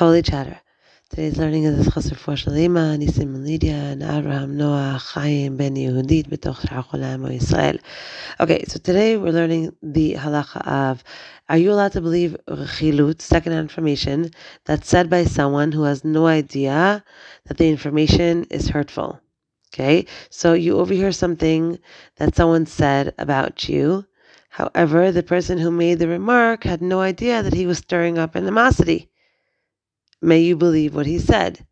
Holy Chatter. Today's learning is Chasr for Shalima, Nisim Lydia, and Abraham, Noah, Chaim, Ben Yehudit, B'toch Cholam Israel. Okay, so today we're learning the halacha of Are you allowed to believe chilut, second information, that's said by someone who has no idea that the information is hurtful? Okay, so you overhear something that someone said about you. However, the person who made the remark had no idea that he was stirring up animosity may you believe what he said.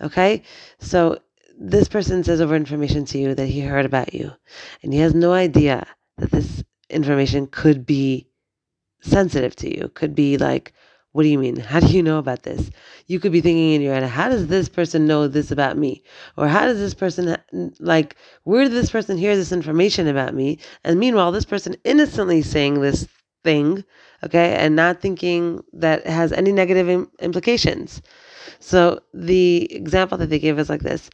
Okay? So this person says over information to you that he heard about you, and he has no idea that this information could be sensitive to you, could be like, what do you mean? How do you know about this? You could be thinking in your head, how does this person know this about me? Or how does this person, like, where did this person hear this information about me? And meanwhile, this person innocently saying this thing, okay, and not thinking that has any negative Im- implications. So the example that they gave is like this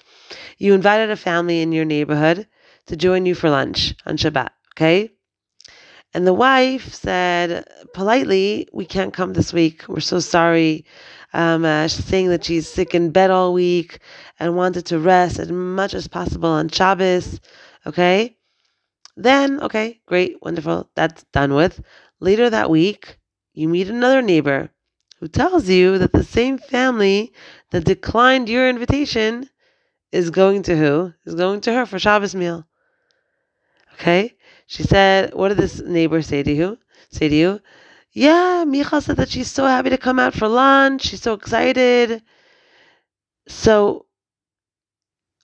You invited a family in your neighborhood to join you for lunch on Shabbat, okay? And the wife said politely, We can't come this week. We're so sorry. Um, uh, she's saying that she's sick in bed all week and wanted to rest as much as possible on Shabbos, okay? Then, okay, great, wonderful, that's done with. Later that week, you meet another neighbor who tells you that the same family that declined your invitation is going to who? Is going to her for Shabbos meal. Okay? She said, what did this neighbor say to you? Say to you? Yeah, Michal said that she's so happy to come out for lunch. She's so excited. So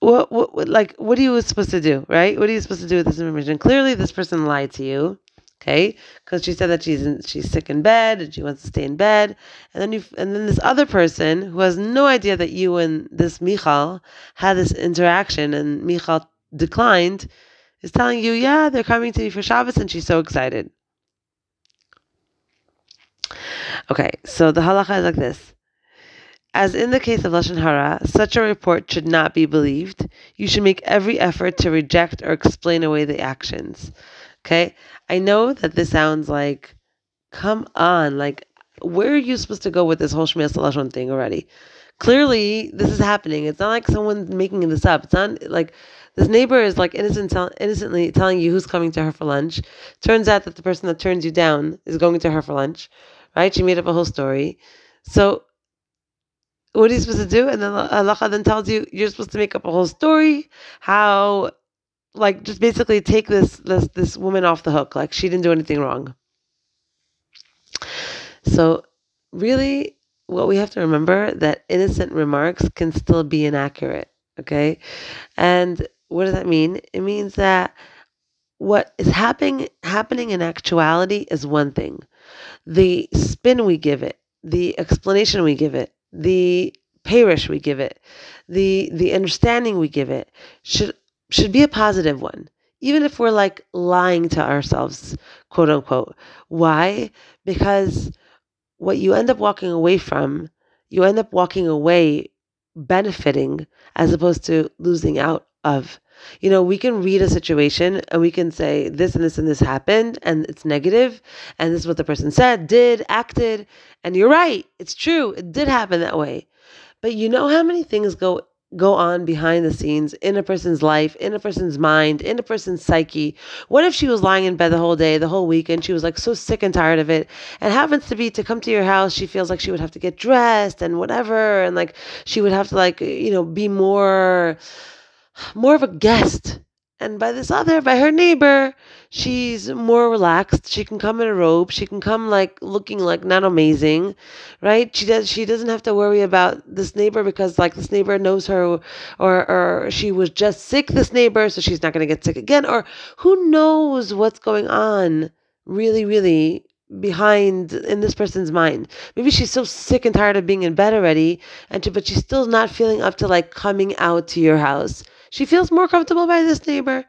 what, what, like what are you supposed to do, right? What are you supposed to do with this information? Clearly this person lied to you okay? Because she said that she's in, she's sick in bed and she wants to stay in bed, and then you and then this other person who has no idea that you and this Michal had this interaction, and Michal declined, is telling you, yeah, they're coming to you for Shabbos, and she's so excited. Okay, so the halacha is like this. As in the case of Lashon Hara, such a report should not be believed. You should make every effort to reject or explain away the actions. Okay. I know that this sounds like, come on, like, where are you supposed to go with this whole Shmiras Halashon thing already? Clearly, this is happening. It's not like someone's making this up. It's not like this neighbor is like innocent, tell, innocently telling you who's coming to her for lunch. Turns out that the person that turns you down is going to her for lunch, right? She made up a whole story. So, what are you supposed to do? And then Allah then tells you you're supposed to make up a whole story, how like just basically take this this this woman off the hook like she didn't do anything wrong. So really what we have to remember that innocent remarks can still be inaccurate okay? And what does that mean? It means that what is happening happening in actuality is one thing. The spin we give it the explanation we give it the peirush we give it the the understanding we give it should should be a positive one, even if we're like lying to ourselves, quote unquote. Why? Because what you end up walking away from, you end up walking away benefiting as opposed to losing out of. You know, we can read a situation and we can say this and this and this happened and it's negative and this is what the person said, did, acted, and you're right. It's true. It did happen that way. But you know how many things go go on behind the scenes in a person's life, in a person's mind, in a person's psyche. What if she was lying in bed the whole day, the whole weekend? She was like so sick and tired of it, and happens to be to come to your house. She feels like she would have to get dressed and whatever, and like she would have to like you know be more, more of a guest and by this other, by her neighbor, she's more relaxed. She can come in a robe. She can come like looking like not amazing, right? She does. She doesn't have to worry about this neighbor because like this neighbor knows her, or or she was just sick. This neighbor, so she's not going to get sick again. Or who knows what's going on? Really, really behind in this person's mind. Maybe she's so sick and tired of being in bed already, and to, but she's still not feeling up to like coming out to your house. She feels more comfortable by this neighbor.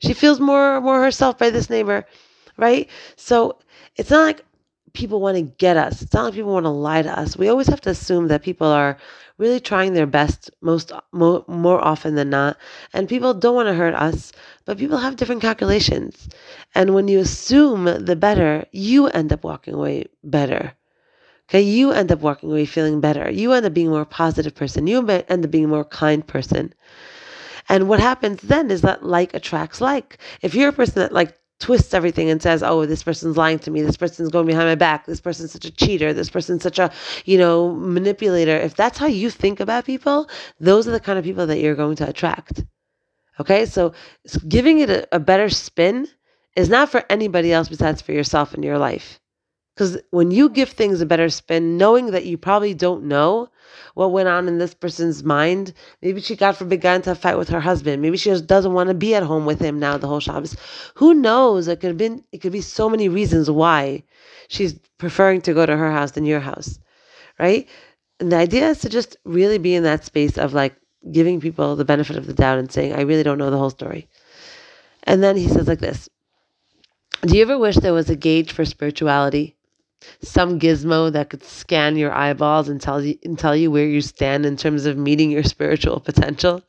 She feels more more herself by this neighbor, right? So it's not like people want to get us. It's not like people want to lie to us. We always have to assume that people are really trying their best most more, more often than not, and people don't want to hurt us. But people have different calculations, and when you assume the better, you end up walking away better. Okay, you end up walking away feeling better. You end up being a more positive person. You end up being a more kind person. And what happens then is that like attracts like. If you're a person that like twists everything and says, "Oh, this person's lying to me. This person's going behind my back. This person's such a cheater. This person's such a, you know, manipulator." If that's how you think about people, those are the kind of people that you're going to attract. Okay? So giving it a, a better spin is not for anybody else besides for yourself in your life. Because when you give things a better spin, knowing that you probably don't know what went on in this person's mind, maybe she, God forbid, got into a fight with her husband. Maybe she just doesn't want to be at home with him now the whole Shabbos. Who knows? It could have been. It could be so many reasons why she's preferring to go to her house than your house, right? And the idea is to just really be in that space of like giving people the benefit of the doubt and saying, "I really don't know the whole story." And then he says like this. Do you ever wish there was a gauge for spirituality? Some gizmo that could scan your eyeballs and tell you and tell you where you stand in terms of meeting your spiritual potential.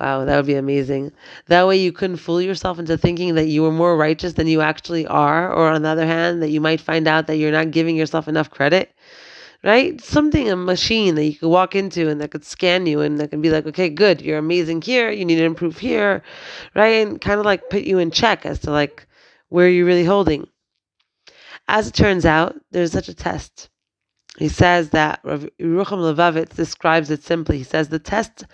Wow, that would be amazing. That way you couldn't fool yourself into thinking that you were more righteous than you actually are, or on the other hand, that you might find out that you're not giving yourself enough credit. Right? Something, a machine that you could walk into and that could scan you and that can be like, okay, good, you're amazing here, you need to improve here, right? And kind of like put you in check as to like where you're really holding. As it turns out, there's such a test. He says that Rav Yerucham Levovitz describes it simply. He says the test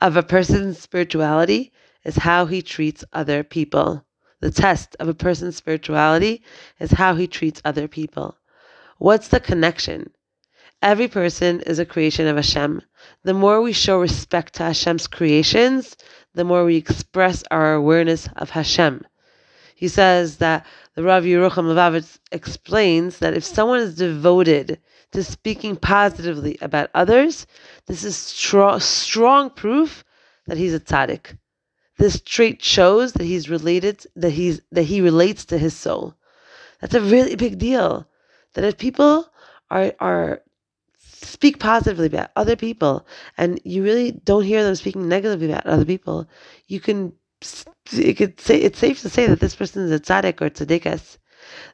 of a person's spirituality is how he treats other people. The test of a person's spirituality is how he treats other people. What's the connection? Every person is a creation of Hashem. The more we show respect to Hashem's creations, the more we express our awareness of Hashem. He says that the Rav Yerucham Levovitz explains that if someone is devoted to speaking positively about others, this is strong, strong proof that he's a tzaddik. This trait shows that he's related, that he's that he relates to his soul. That's a really big deal. That if people are are speak positively about other people and you really don't hear them speaking negatively about other people, you can it could say it's safe to say that this person is a tzaddik or tzaddikas.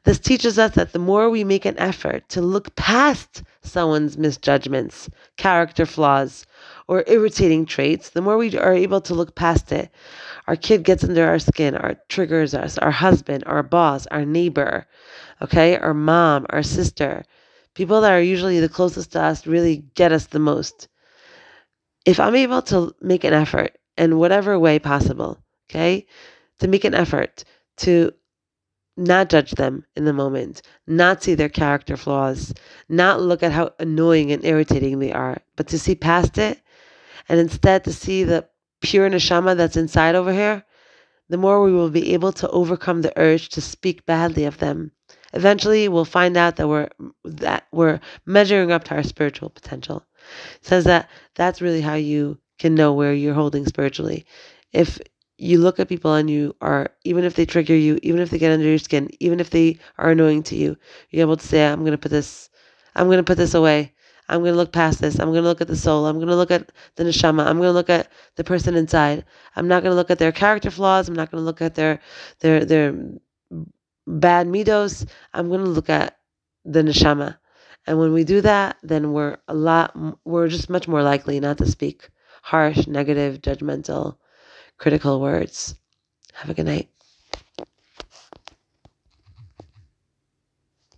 This teaches us that the more we make an effort to look past someone's misjudgments, character flaws, or irritating traits, the more we are able to look past it. Our kid gets under our skin, our triggers us, our husband, our boss, our neighbor, okay, our mom, our sister. People that are usually the closest to us really get us the most. If I'm able to make an effort in whatever way possible okay? To make an effort to not judge them in the moment, not see their character flaws, not look at how annoying and irritating they are, but to see past it and instead to see the pure neshama that's inside over here, the more we will be able to overcome the urge to speak badly of them. Eventually, we'll find out that we're that we're measuring up to our spiritual potential. It says that that's really how you can know where you're holding spiritually. If you look at people and you are even if they trigger you even if they get under your skin even if they are annoying to you you're able to say i'm going to put this i'm going to put this away. I'm going to look past this. I'm going to look at the soul. I'm going to look at the neshama. I'm going to look at the person inside. I'm not going to look at their character flaws. I'm not going to look at their their their bad midos. I'm going to look at the neshama. And when we do that then we're a lot we're just much more likely not to speak harsh negative judgmental critical words. Have a good night.